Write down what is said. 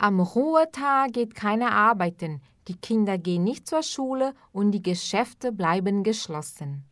Am Ruhetag geht keiner arbeiten, die Kinder gehen nicht zur Schule und die Geschäfte bleiben geschlossen.